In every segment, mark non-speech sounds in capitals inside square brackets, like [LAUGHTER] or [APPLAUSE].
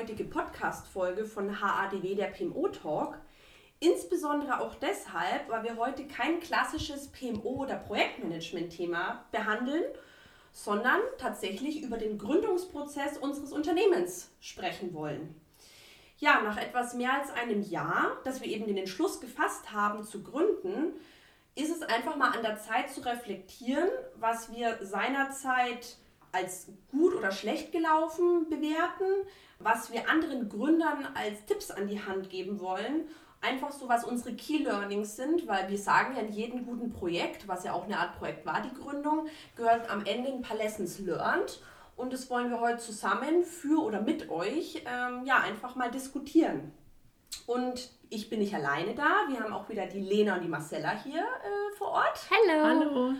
heutige Podcast-Folge von HADW, der PMO Talk. Insbesondere auch deshalb, weil wir heute kein klassisches PMO- oder Projektmanagement-Thema behandeln, sondern tatsächlich über den Gründungsprozess unseres Unternehmens sprechen wollen. Ja, nach etwas mehr als einem Jahr, dass wir eben den Entschluss gefasst haben zu gründen, ist es einfach mal an der Zeit zu reflektieren, was wir seinerzeit als gut oder schlecht gelaufen bewerten, was wir anderen Gründern als Tipps an die Hand geben wollen. Einfach so, was unsere Key Learnings sind, weil wir sagen ja in jedem guten Projekt, was ja auch eine Art Projekt war, die Gründung, gehört am Ende ein paar Lessons learned. Und das wollen wir heute zusammen für oder mit euch ähm, ja einfach mal diskutieren. Und ich bin nicht alleine da. Wir haben auch wieder die Lena und die Marcella hier äh, vor Ort. Hallo. Hallo.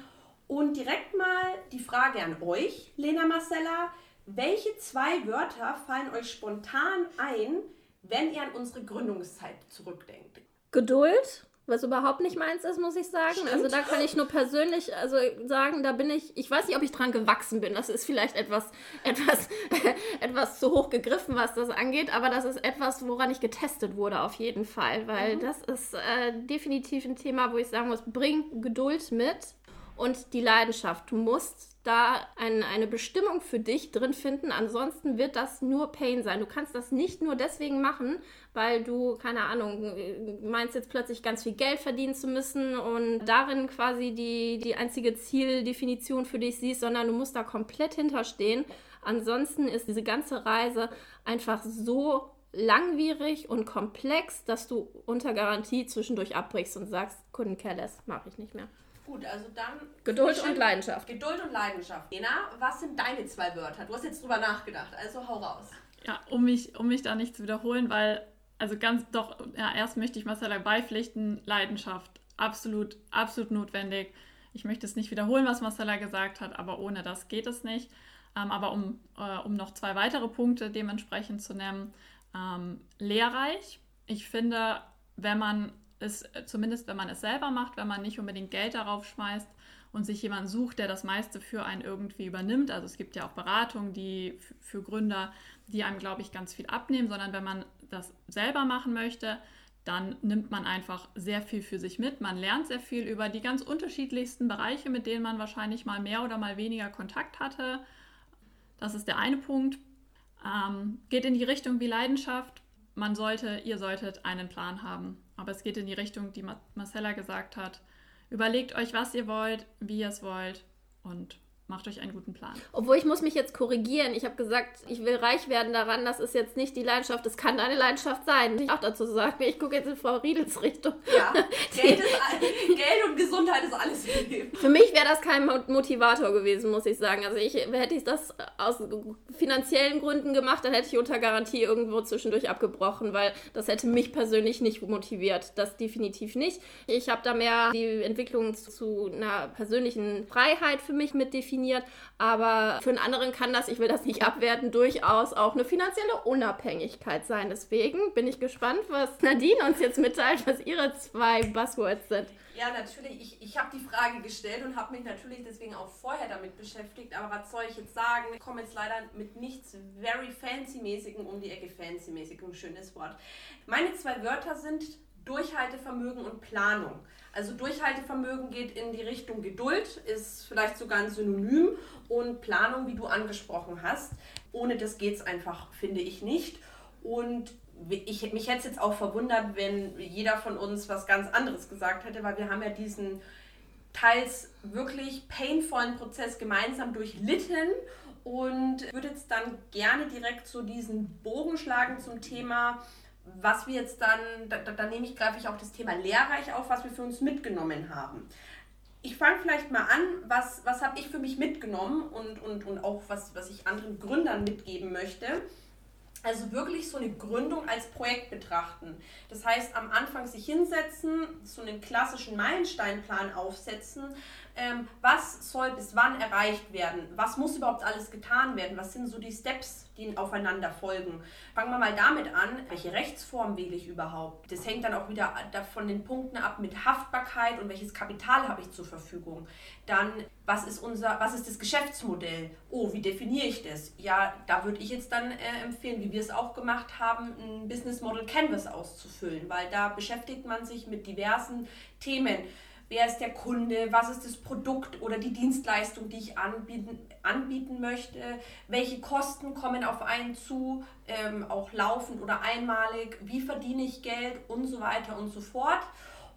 Und direkt mal die Frage an euch, Lena Marcella. Welche zwei Wörter fallen euch spontan ein, wenn ihr an unsere Gründungszeit zurückdenkt? Geduld, was überhaupt nicht meins ist, muss ich sagen. Stimmt. Also da kann ich nur persönlich also sagen, da bin ich, ich weiß nicht, ob ich dran gewachsen bin. Das ist vielleicht etwas, [LAUGHS] etwas, etwas zu hoch gegriffen, was das angeht, aber das ist etwas, woran ich getestet wurde, auf jeden Fall. Weil mhm. das ist äh, definitiv ein Thema, wo ich sagen muss, bring Geduld mit und die Leidenschaft. Du musst da ein, eine Bestimmung für dich drin finden. Ansonsten wird das nur Pain sein. Du kannst das nicht nur deswegen machen, weil du, keine Ahnung, meinst jetzt plötzlich ganz viel Geld verdienen zu müssen und darin quasi die, die einzige Zieldefinition für dich siehst, sondern du musst da komplett hinterstehen. Ansonsten ist diese ganze Reise einfach so langwierig und komplex, dass du unter Garantie zwischendurch abbrichst und sagst, Kunden careless, mache ich nicht mehr. Gut, also dann. Geduld und Leidenschaft. Geduld und Leidenschaft. Lena, was sind deine zwei Wörter? Du hast jetzt drüber nachgedacht, also hau raus. Ja, um mich, um mich da nicht zu wiederholen, weil, also ganz doch, ja, erst möchte ich Marcella beipflichten, Leidenschaft, absolut, absolut notwendig. Ich möchte es nicht wiederholen, was Marcella gesagt hat, aber ohne das geht es nicht. Ähm, aber um, äh, um noch zwei weitere Punkte dementsprechend zu nennen, ähm, lehrreich. Ich finde, wenn man äh, zumindest wenn man es selber macht, wenn man nicht unbedingt Geld darauf schmeißt und sich jemanden sucht, der das meiste für einen irgendwie übernimmt. Also es gibt ja auch Beratungen, die für Gründer, die einem, glaube ich, ganz viel abnehmen, sondern wenn man das selber machen möchte, dann nimmt man einfach sehr viel für sich mit. Man lernt sehr viel über die ganz unterschiedlichsten Bereiche, mit denen man wahrscheinlich mal mehr oder mal weniger Kontakt hatte. Das ist der eine Punkt. Ähm, geht in die Richtung wie Leidenschaft. Man sollte, ihr solltet einen Plan haben. Aber es geht in die Richtung, die Marcella gesagt hat. Überlegt euch, was ihr wollt, wie ihr es wollt und macht euch einen guten Plan. Obwohl ich muss mich jetzt korrigieren. Ich habe gesagt, ich will reich werden daran. Das ist jetzt nicht die Leidenschaft. Das kann deine Leidenschaft sein. Ich auch dazu sagen, ich gucke jetzt in Frau Riedels Richtung. Ja, [LAUGHS] Geld, ist, Geld und Gesundheit ist alles im Leben. Für mich wäre das kein Motivator gewesen, muss ich sagen. Also ich hätte ich das aus finanziellen Gründen gemacht, dann hätte ich unter Garantie irgendwo zwischendurch abgebrochen, weil das hätte mich persönlich nicht motiviert. Das definitiv nicht. Ich habe da mehr die Entwicklung zu einer persönlichen Freiheit für mich mit definiert definiert. Aber für einen anderen kann das, ich will das nicht abwerten, durchaus auch eine finanzielle Unabhängigkeit sein. Deswegen bin ich gespannt, was Nadine uns jetzt mitteilt, was ihre zwei Buzzwords sind. Ja, natürlich. Ich, ich habe die Frage gestellt und habe mich natürlich deswegen auch vorher damit beschäftigt. Aber was soll ich jetzt sagen? Ich komme jetzt leider mit nichts very fancy-mäßigem um die Ecke. Fancy-mäßig, ein schönes Wort. Meine zwei Wörter sind Durchhaltevermögen und Planung. Also Durchhaltevermögen geht in die Richtung Geduld, ist vielleicht sogar ein Synonym und Planung, wie du angesprochen hast. Ohne das geht es einfach, finde ich nicht. Und ich, mich hätte es jetzt auch verwundert, wenn jeder von uns was ganz anderes gesagt hätte, weil wir haben ja diesen teils wirklich painvollen Prozess gemeinsam durchlitten und würde jetzt dann gerne direkt so diesen Bogen schlagen zum Thema was wir jetzt dann, da, da nehme ich, greife ich auch das Thema lehrreich auf, was wir für uns mitgenommen haben. Ich fange vielleicht mal an, was, was habe ich für mich mitgenommen und, und, und auch was, was ich anderen Gründern mitgeben möchte. Also wirklich so eine Gründung als Projekt betrachten. Das heißt, am Anfang sich hinsetzen, so einen klassischen Meilensteinplan aufsetzen. Ähm, was soll bis wann erreicht werden? Was muss überhaupt alles getan werden? Was sind so die Steps, die aufeinander folgen. Fangen wir mal damit an, welche Rechtsform wähle ich überhaupt? Das hängt dann auch wieder von den Punkten ab mit Haftbarkeit und welches Kapital habe ich zur Verfügung. Dann, was ist, unser, was ist das Geschäftsmodell? Oh, wie definiere ich das? Ja, da würde ich jetzt dann äh, empfehlen, wie wie wir es auch gemacht haben, ein Business Model Canvas auszufüllen, weil da beschäftigt man sich mit diversen Themen. Wer ist der Kunde? Was ist das Produkt oder die Dienstleistung, die ich anbieten, anbieten möchte? Welche Kosten kommen auf einen zu, ähm, auch laufend oder einmalig? Wie verdiene ich Geld und so weiter und so fort?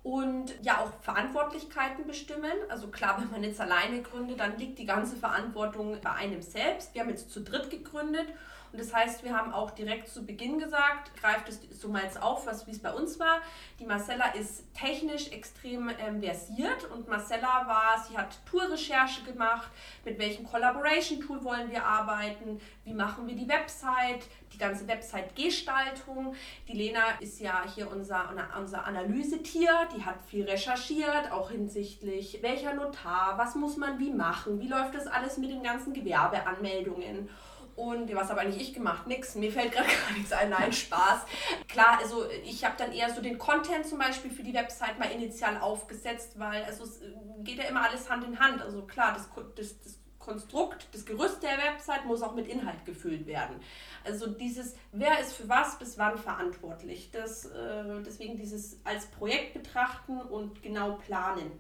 und ja auch Verantwortlichkeiten bestimmen. Also klar, wenn man jetzt alleine gründet, dann liegt die ganze Verantwortung bei einem selbst. Wir haben jetzt zu dritt gegründet und das heißt, wir haben auch direkt zu Beginn gesagt, greift es so mal jetzt auf, was wie es bei uns war. Die Marcella ist technisch extrem ähm, versiert und Marcella war, sie hat Tourrecherche gemacht, mit welchem Collaboration-Tool wollen wir arbeiten, wie machen wir die Website, die ganze Website-Gestaltung. Die Lena ist ja hier unser, unser Analysetier, die hat viel recherchiert, auch hinsichtlich welcher Notar, was muss man wie machen, wie läuft das alles mit den ganzen Gewerbeanmeldungen. Und was habe eigentlich ich gemacht? Nix. Mir fällt gerade [LAUGHS] gar nichts ein. Nein, Spaß. Klar, also ich habe dann eher so den Content zum Beispiel für die Website mal initial aufgesetzt, weil also es geht ja immer alles Hand in Hand. Also klar, das, das, das Konstrukt, das Gerüst der Website muss auch mit Inhalt gefüllt werden. Also dieses, wer ist für was bis wann verantwortlich. Das, äh, deswegen dieses als Projekt betrachten und genau planen.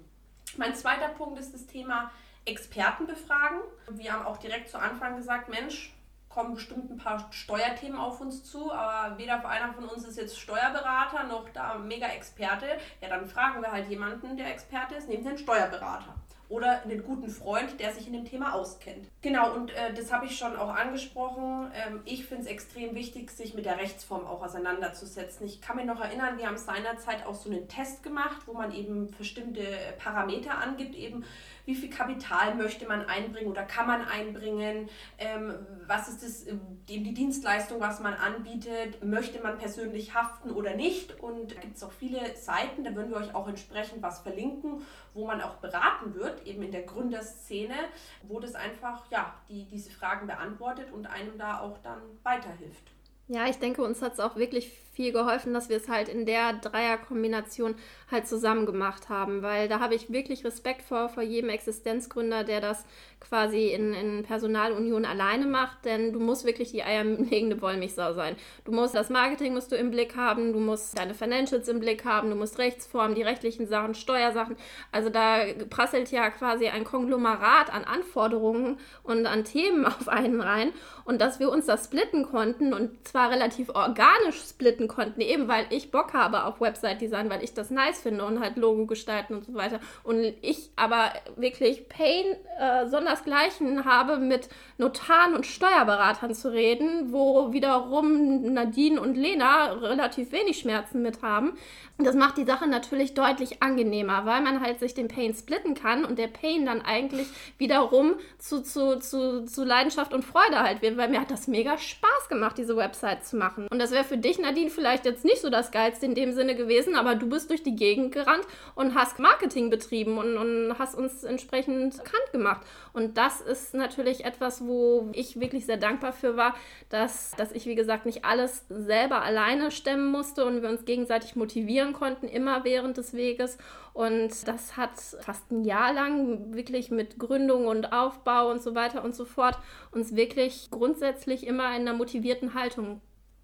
Mein zweiter Punkt ist das Thema Experten befragen. Wir haben auch direkt zu Anfang gesagt, Mensch, kommen bestimmt ein paar Steuerthemen auf uns zu, aber weder einer von uns ist jetzt Steuerberater noch da mega Experte. Ja, dann fragen wir halt jemanden, der Experte ist, nehmen den Steuerberater oder einen guten Freund, der sich in dem Thema auskennt. Genau, und äh, das habe ich schon auch angesprochen. Ähm, ich finde es extrem wichtig, sich mit der Rechtsform auch auseinanderzusetzen. Ich kann mich noch erinnern, wir haben seinerzeit auch so einen Test gemacht, wo man eben bestimmte Parameter angibt, eben wie viel Kapital möchte man einbringen oder kann man einbringen, ähm, was ist das, äh, die Dienstleistung, was man anbietet, möchte man persönlich haften oder nicht. Und da gibt es auch viele Seiten, da würden wir euch auch entsprechend was verlinken, wo man auch beraten wird, eben in der Gründerszene, wo das einfach ja, die, diese Fragen beantwortet und einem da auch dann weiterhilft. Ja, ich denke, uns hat es auch wirklich viel geholfen, dass wir es halt in der Dreierkombination halt zusammen gemacht haben, weil da habe ich wirklich Respekt vor, vor jedem Existenzgründer, der das quasi in, in Personalunion alleine macht, denn du musst wirklich die eierlegende Wollmilchsau sein. Du musst das Marketing musst du im Blick haben, du musst deine Financials im Blick haben, du musst Rechtsformen, die rechtlichen Sachen, Steuersachen. Also da prasselt ja quasi ein Konglomerat an Anforderungen und an Themen [LAUGHS] auf einen rein und dass wir uns das splitten konnten und zwar relativ organisch splitten finden konnten, eben weil ich Bock habe auf Website-Design, weil ich das nice finde und halt Logo gestalten und so weiter. Und ich aber wirklich Pain äh, sondersgleichen habe, mit Notaren und Steuerberatern zu reden, wo wiederum Nadine und Lena relativ wenig Schmerzen mit haben. Das macht die Sache natürlich deutlich angenehmer, weil man halt sich den Pain splitten kann und der Pain dann eigentlich wiederum zu, zu, zu, zu Leidenschaft und Freude halt wird, weil mir hat das mega Spaß gemacht, diese Website zu machen. Und das wäre für dich, Nadine, vielleicht jetzt nicht so das Geilste in dem Sinne gewesen, aber du bist durch die Gegend gerannt und hast Marketing betrieben und, und hast uns entsprechend bekannt gemacht. Und das ist natürlich etwas, wo ich wirklich sehr dankbar für war, dass, dass ich, wie gesagt, nicht alles selber alleine stemmen musste und wir uns gegenseitig motivieren konnten, immer während des Weges. Und das hat fast ein Jahr lang wirklich mit Gründung und Aufbau und so weiter und so fort uns wirklich grundsätzlich immer in einer motivierten Haltung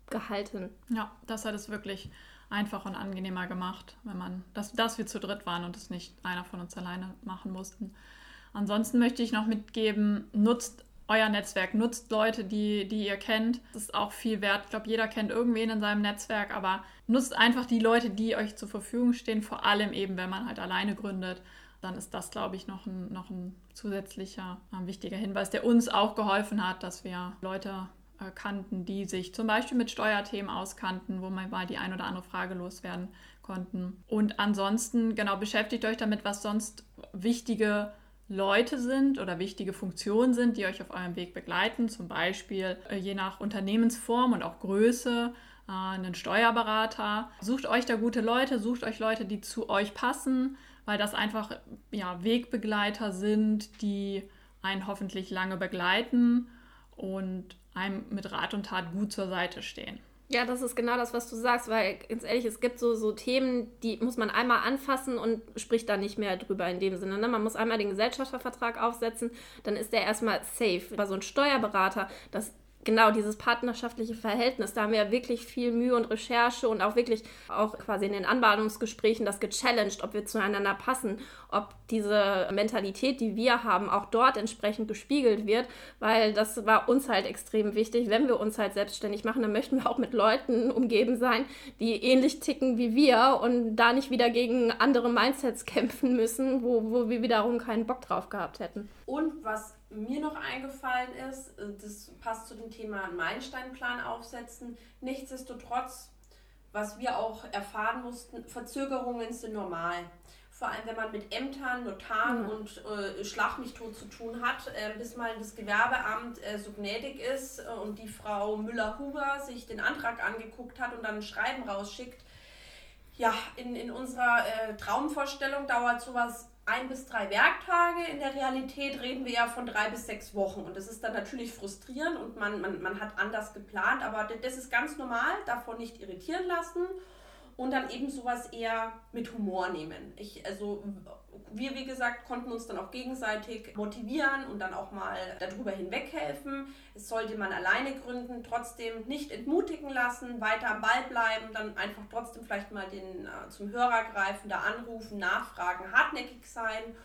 gehalten. Ja, das hat es wirklich einfach und angenehmer gemacht, wenn man, dass, dass wir zu dritt waren und es nicht einer von uns alleine machen mussten. Ansonsten möchte ich noch mitgeben, nutzt euer Netzwerk, nutzt Leute, die, die ihr kennt. Das ist auch viel wert. Ich glaube, jeder kennt irgendwen in seinem Netzwerk, aber nutzt einfach die Leute, die euch zur Verfügung stehen, vor allem eben, wenn man halt alleine gründet. Dann ist das, glaube ich, noch ein, noch ein zusätzlicher äh, wichtiger Hinweis, der uns auch geholfen hat, dass wir Leute äh, kannten, die sich zum Beispiel mit Steuerthemen auskannten, wo man mal die ein oder andere Frage loswerden konnten. Und ansonsten, genau, beschäftigt euch damit, was sonst wichtige Leute sind oder wichtige Funktionen sind, die euch auf eurem Weg begleiten. Zum Beispiel äh, je nach Unternehmensform und auch Größe äh, einen Steuerberater. Sucht euch da gute Leute, sucht euch Leute, die zu euch passen, weil das einfach ja, Wegbegleiter sind, die einen hoffentlich lange begleiten und einem mit Rat und Tat gut zur Seite stehen. Ja, das ist genau das, was du sagst, weil ganz ehrlich, es gibt so, so Themen, die muss man einmal anfassen und spricht da nicht mehr drüber in dem Sinne. Ne? Man muss einmal den Gesellschaftervertrag aufsetzen, dann ist der erstmal safe. Bei so einem Steuerberater, das genau dieses partnerschaftliche Verhältnis, da haben wir wirklich viel Mühe und Recherche und auch wirklich auch quasi in den Anbahnungsgesprächen das gechallenged, ob wir zueinander passen, ob diese Mentalität, die wir haben, auch dort entsprechend gespiegelt wird, weil das war uns halt extrem wichtig. Wenn wir uns halt selbstständig machen, dann möchten wir auch mit Leuten umgeben sein, die ähnlich ticken wie wir und da nicht wieder gegen andere Mindsets [LAUGHS] kämpfen müssen, wo, wo wir wiederum keinen Bock drauf gehabt hätten. Und was mir noch eingefallen ist, äh, das passt zu dem Thema Meilensteinplan aufsetzen. Nichtsdestotrotz, was wir auch erfahren mussten, Verzögerungen sind normal. Vor allem, wenn man mit Ämtern, Notaren mhm. und äh, Schlag mich tot zu tun hat, äh, bis mal das Gewerbeamt äh, so gnädig ist äh, und die Frau Müller-Huber sich den Antrag angeguckt hat und dann ein Schreiben rausschickt. Ja, in, in unserer äh, Traumvorstellung dauert sowas ein bis drei Werktage. In der Realität reden wir ja von drei bis sechs Wochen. Und das ist dann natürlich frustrierend und man, man, man hat anders geplant. Aber das ist ganz normal, davon nicht irritieren lassen und dann eben sowas eher mit Humor nehmen. Ich, also wir, wie gesagt, konnten uns dann auch gegenseitig motivieren und dann auch mal darüber hinweghelfen. Es sollte man alleine gründen, trotzdem nicht entmutigen lassen, weiter am Ball bleiben, dann einfach trotzdem vielleicht mal den, äh, zum Hörer greifen, da anrufen, nachfragen, hartnäckig sein.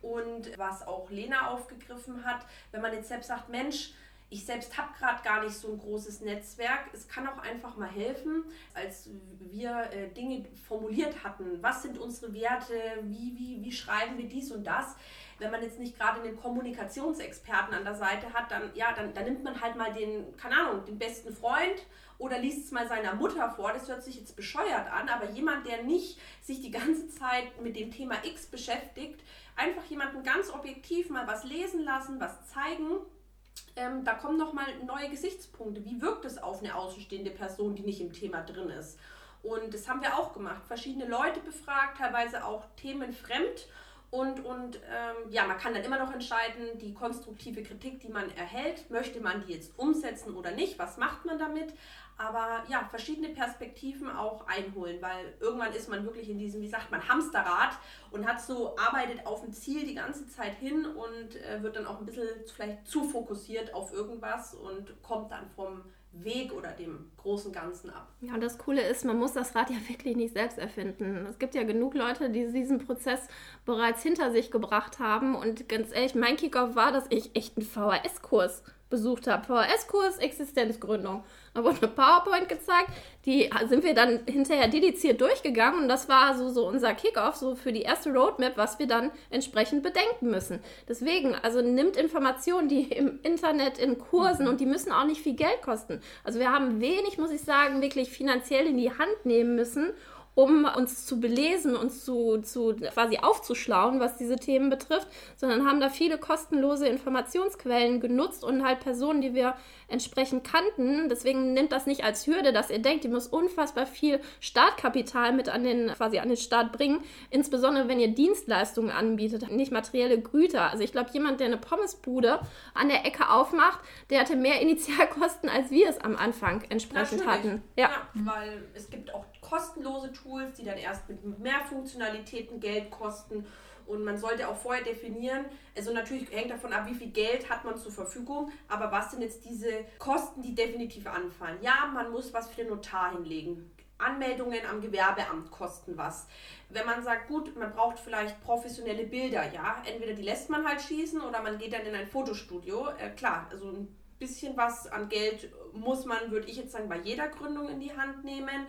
Und was auch Lena aufgegriffen hat, wenn man jetzt selbst sagt, Mensch, ich selbst habe gerade gar nicht so ein großes Netzwerk. Es kann auch einfach mal helfen, als wir äh, Dinge formuliert hatten. Was sind unsere Werte? Wie, wie, wie schreiben wir dies und das? Wenn man jetzt nicht gerade einen Kommunikationsexperten an der Seite hat, dann, ja, dann, dann nimmt man halt mal den, keine Ahnung, den besten Freund oder liest es mal seiner Mutter vor. Das hört sich jetzt bescheuert an, aber jemand, der nicht sich die ganze Zeit mit dem Thema X beschäftigt, einfach jemanden ganz objektiv mal was lesen lassen, was zeigen ähm, da kommen nochmal neue Gesichtspunkte. Wie wirkt es auf eine außenstehende Person, die nicht im Thema drin ist? Und das haben wir auch gemacht. Verschiedene Leute befragt, teilweise auch themenfremd. Und, und ähm, ja, man kann dann immer noch entscheiden, die konstruktive Kritik, die man erhält, möchte man die jetzt umsetzen oder nicht? Was macht man damit? aber ja, verschiedene Perspektiven auch einholen, weil irgendwann ist man wirklich in diesem, wie sagt man, Hamsterrad und hat so, arbeitet auf ein Ziel die ganze Zeit hin und äh, wird dann auch ein bisschen vielleicht zu fokussiert auf irgendwas und kommt dann vom Weg oder dem großen Ganzen ab. Ja, und das Coole ist, man muss das Rad ja [LAUGHS] wirklich nicht selbst erfinden. Es gibt ja genug Leute, die diesen Prozess bereits hinter sich gebracht haben und ganz ehrlich, mein Kickoff war, dass ich echt einen VHS-Kurs besucht habe. VHS-Kurs Existenzgründung. Da wurde eine PowerPoint gezeigt, die sind wir dann hinterher dediziert durchgegangen und das war so, so unser Kickoff, so für die erste Roadmap, was wir dann entsprechend bedenken müssen. Deswegen, also nimmt Informationen, die im Internet in Kursen und die müssen auch nicht viel Geld kosten. Also wir haben wenig, muss ich sagen, wirklich finanziell in die Hand nehmen müssen, um uns zu belesen, uns zu, zu quasi aufzuschlauen, was diese Themen betrifft, sondern haben da viele kostenlose Informationsquellen genutzt und halt Personen, die wir entsprechend kannten. Deswegen nimmt das nicht als Hürde, dass ihr denkt, ihr müsst unfassbar viel Startkapital mit an den, quasi an den Start bringen, insbesondere wenn ihr Dienstleistungen anbietet, nicht materielle Güter. Also ich glaube, jemand, der eine Pommesbude an der Ecke aufmacht, der hatte mehr [LAUGHS] Initialkosten, als wir es am Anfang entsprechend Natürlich. hatten. Ja. ja, weil es gibt auch kostenlose Tools, die dann erst mit mehr Funktionalitäten Geld kosten. Und man sollte auch vorher definieren, also natürlich hängt davon ab, wie viel Geld hat man zur Verfügung, aber was sind jetzt diese Kosten, die definitiv anfallen? Ja, man muss was für den Notar hinlegen. Anmeldungen am Gewerbeamt kosten was. Wenn man sagt, gut, man braucht vielleicht professionelle Bilder, ja, entweder die lässt man halt schießen oder man geht dann in ein Fotostudio. Äh, klar, also ein bisschen was an Geld muss man, würde ich jetzt sagen, bei jeder Gründung in die Hand nehmen.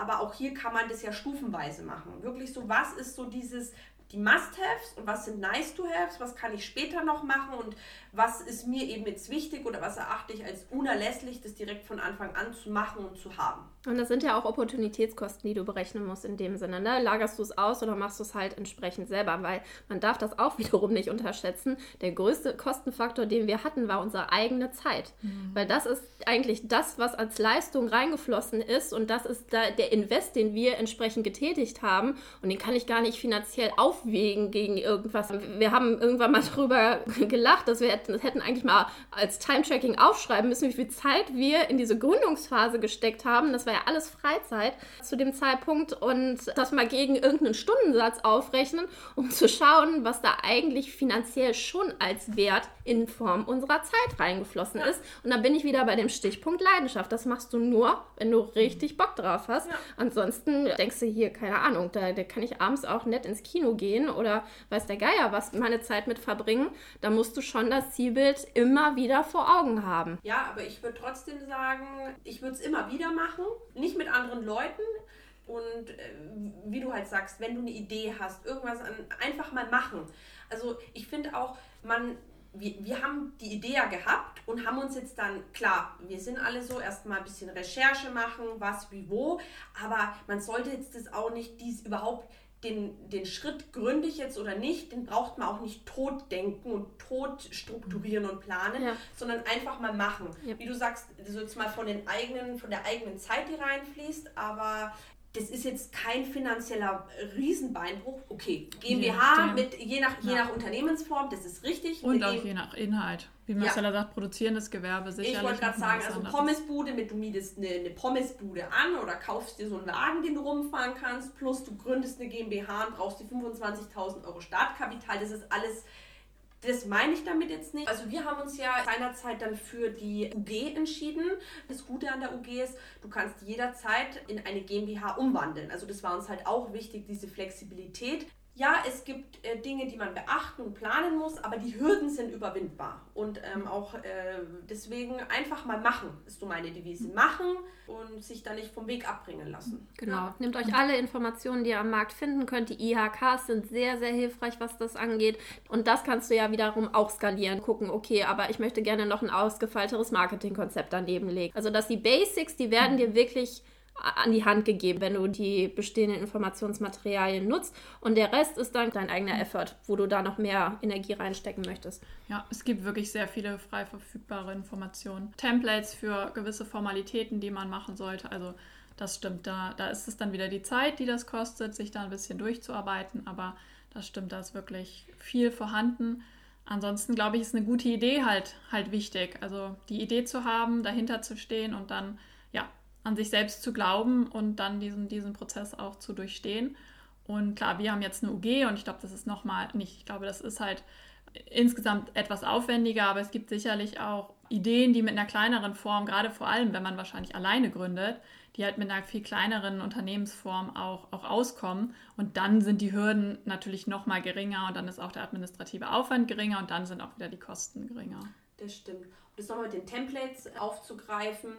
Aber auch hier kann man das ja stufenweise machen. Wirklich so, was ist so dieses, die Must-Haves und was sind Nice-to-Haves, was kann ich später noch machen und was ist mir eben jetzt wichtig oder was erachte ich als unerlässlich, das direkt von Anfang an zu machen und zu haben. Und das sind ja auch Opportunitätskosten, die du berechnen musst in dem Sinne. Ne? Lagerst du es aus oder machst du es halt entsprechend selber? Weil man darf das auch [LAUGHS] wiederum nicht unterschätzen. Der größte Kostenfaktor, den wir hatten, war unsere eigene Zeit. Mhm. Weil das ist eigentlich das, was als Leistung reingeflossen ist und das ist da der Invest, den wir entsprechend getätigt haben und den kann ich gar nicht finanziell aufwägen gegen irgendwas. Wir haben irgendwann mal [LAUGHS] darüber gelacht, dass wir hätten, hätten eigentlich mal als Time-Tracking aufschreiben müssen, wie viel Zeit wir in diese Gründungsphase gesteckt haben. Das war ja alles Freizeit zu dem Zeitpunkt und das mal gegen irgendeinen Stundensatz aufrechnen, um zu schauen, was da eigentlich finanziell schon als Wert in Form unserer Zeit reingeflossen ja. ist. Und dann bin ich wieder bei dem Stichpunkt Leidenschaft. Das machst du nur, wenn du richtig Bock drauf hast. Ja. Ansonsten denkst du hier, keine Ahnung, da, da kann ich abends auch nett ins Kino gehen oder weiß der Geier was, meine Zeit mit verbringen. Da musst du schon das Zielbild immer wieder vor Augen haben. Ja, aber ich würde trotzdem sagen, ich würde es immer wieder machen. Nicht mit anderen Leuten, und äh, wie du halt sagst, wenn du eine Idee hast, irgendwas an, einfach mal machen. Also ich finde auch, man, wir, wir haben die Idee ja gehabt und haben uns jetzt dann, klar, wir sind alle so, erstmal ein bisschen Recherche machen, was, wie, wo, aber man sollte jetzt das auch nicht, dies überhaupt den, den Schritt gründe ich jetzt oder nicht, den braucht man auch nicht tot denken und tot strukturieren und planen, ja. sondern einfach mal machen. Ja. Wie du sagst, so jetzt mal von den eigenen, von der eigenen Zeit, die reinfließt, aber das ist jetzt kein finanzieller Riesenbeinbruch. Okay, GmbH ja, mit je nach, je nach Unternehmensform, das ist richtig. Und auch je nach Inhalt. Wie Marcella ja. sagt, produzierendes Gewerbe sicherlich. Ich wollte gerade sagen, also Pommesbude, mit du mietest eine, eine, Pommesbude an oder kaufst dir so einen Wagen, den du rumfahren kannst, plus du gründest eine GmbH und brauchst die 25.000 Euro Startkapital. Das ist alles das meine ich damit jetzt nicht. Also wir haben uns ja seinerzeit dann für die UG entschieden. Das Gute an der UG ist, du kannst jederzeit in eine GmbH umwandeln. Also das war uns halt auch wichtig, diese Flexibilität ja, es gibt äh, Dinge, die man beachten und planen muss, aber die Hürden sind überwindbar. Und ähm, auch äh, deswegen einfach mal machen, ist so meine Devise. Machen und sich da nicht vom Weg abbringen lassen. Genau. Nehmt euch alle Informationen, die ihr am Markt finden könnt. Die IHKs sind sehr, sehr hilfreich, was das angeht. Und das kannst du ja wiederum auch skalieren. Gucken, okay, aber ich möchte gerne noch ein ausgefeilteres Marketingkonzept daneben legen. Also, dass die Basics, die werden dir wirklich an die Hand gegeben, wenn du die bestehenden Informationsmaterialien nutzt. Und der Rest ist dann dein eigener Effort, wo du da noch mehr Energie reinstecken möchtest. Ja, es gibt wirklich sehr viele frei verfügbare Informationen. Templates für gewisse Formalitäten, die man machen sollte. Also das stimmt, da, da ist es dann wieder die Zeit, die das kostet, sich da ein bisschen durchzuarbeiten. Aber das stimmt, da ist wirklich viel vorhanden. Ansonsten glaube ich, ist eine gute Idee halt, halt wichtig. Also die Idee zu haben, dahinter zu stehen und dann an sich selbst zu glauben und dann diesen, diesen Prozess auch zu durchstehen. Und klar, wir haben jetzt eine UG und ich glaube, das ist nochmal nicht, ich glaube, das ist halt insgesamt etwas aufwendiger, aber es gibt sicherlich auch Ideen, die mit einer kleineren Form, gerade vor allem, wenn man wahrscheinlich alleine gründet, die halt mit einer viel kleineren Unternehmensform auch, auch auskommen. Und dann sind die Hürden natürlich nochmal geringer und dann ist auch der administrative Aufwand geringer und dann sind auch wieder die Kosten geringer. Das stimmt das nochmal mit den Templates aufzugreifen.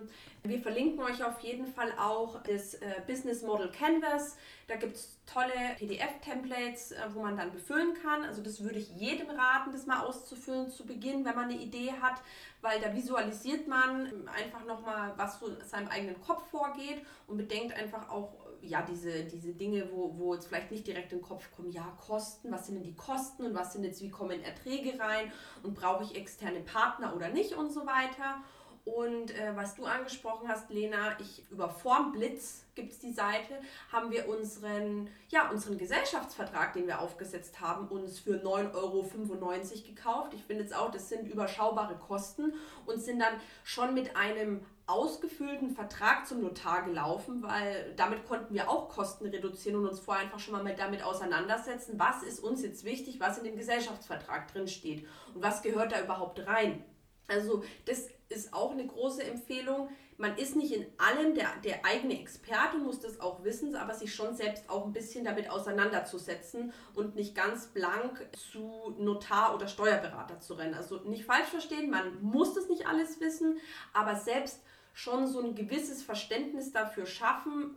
Wir verlinken euch auf jeden Fall auch das äh, Business Model Canvas. Da gibt es tolle PDF-Templates, äh, wo man dann befüllen kann. Also das würde ich jedem raten, das mal auszufüllen zu Beginn, wenn man eine Idee hat, weil da visualisiert man einfach nochmal, was so in seinem eigenen Kopf vorgeht und bedenkt einfach auch, ja, diese, diese Dinge, wo, wo jetzt vielleicht nicht direkt in den Kopf kommen, ja, Kosten, was sind denn die Kosten und was sind jetzt, wie kommen Erträge rein und brauche ich externe Partner oder nicht und so weiter. Und äh, was du angesprochen hast, Lena, ich über Formblitz gibt es die Seite, haben wir unseren, ja, unseren Gesellschaftsvertrag, den wir aufgesetzt haben, uns für 9,95 Euro gekauft. Ich finde jetzt auch, das sind überschaubare Kosten und sind dann schon mit einem ausgefüllten Vertrag zum Notar gelaufen, weil damit konnten wir auch Kosten reduzieren und uns vorher einfach schon mal damit auseinandersetzen, was ist uns jetzt wichtig, was in dem Gesellschaftsvertrag drin steht und was gehört da überhaupt rein. Also das ist auch eine große Empfehlung. Man ist nicht in allem der, der eigene Experte, muss das auch wissen, aber sich schon selbst auch ein bisschen damit auseinanderzusetzen und nicht ganz blank zu Notar oder Steuerberater zu rennen. Also nicht falsch verstehen, man muss das nicht alles wissen, aber selbst schon so ein gewisses Verständnis dafür schaffen,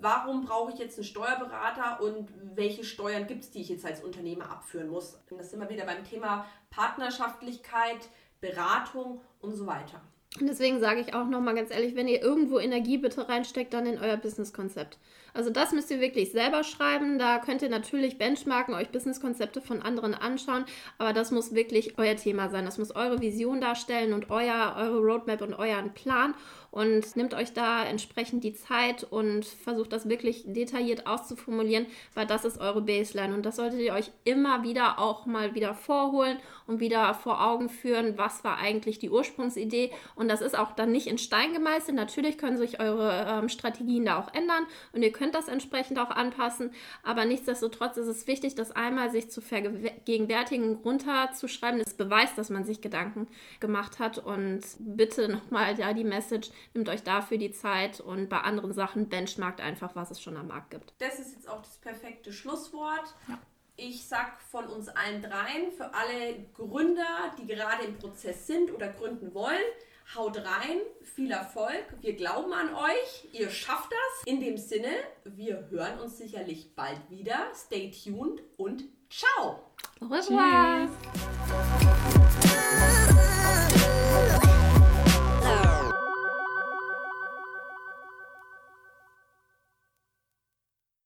warum brauche ich jetzt einen Steuerberater und welche Steuern gibt es, die ich jetzt als Unternehmer abführen muss. Und das sind wir wieder beim Thema Partnerschaftlichkeit, Beratung und so weiter. Und deswegen sage ich auch nochmal ganz ehrlich, wenn ihr irgendwo Energie bitte reinsteckt, dann in euer Businesskonzept. Also das müsst ihr wirklich selber schreiben. Da könnt ihr natürlich benchmarken, euch Businesskonzepte von anderen anschauen, aber das muss wirklich euer Thema sein. Das muss eure Vision darstellen und euer, eure Roadmap und euren Plan. Und nehmt euch da entsprechend die Zeit und versucht das wirklich detailliert auszuformulieren, weil das ist eure Baseline und das solltet ihr euch immer wieder auch mal wieder vorholen und wieder vor Augen führen, was war eigentlich die Ursprungsidee und das ist auch dann nicht in Stein gemeißelt. Natürlich können sich eure ähm, Strategien da auch ändern und ihr könnt das entsprechend auch anpassen, aber nichtsdestotrotz ist es wichtig, das einmal sich zu vergegenwärtigen, runterzuschreiben. Das beweist, dass man sich Gedanken gemacht hat und bitte nochmal ja die Message, nehmt euch dafür die Zeit und bei anderen Sachen benchmarkt einfach, was es schon am Markt gibt. Das ist jetzt auch das perfekte Schlusswort. Ja. Ich sag von uns allen dreien, für alle Gründer, die gerade im Prozess sind oder gründen wollen, haut rein, viel Erfolg, wir glauben an euch, ihr schafft das. In dem Sinne, wir hören uns sicherlich bald wieder. Stay tuned und ciao. Au revoir. Tschüss.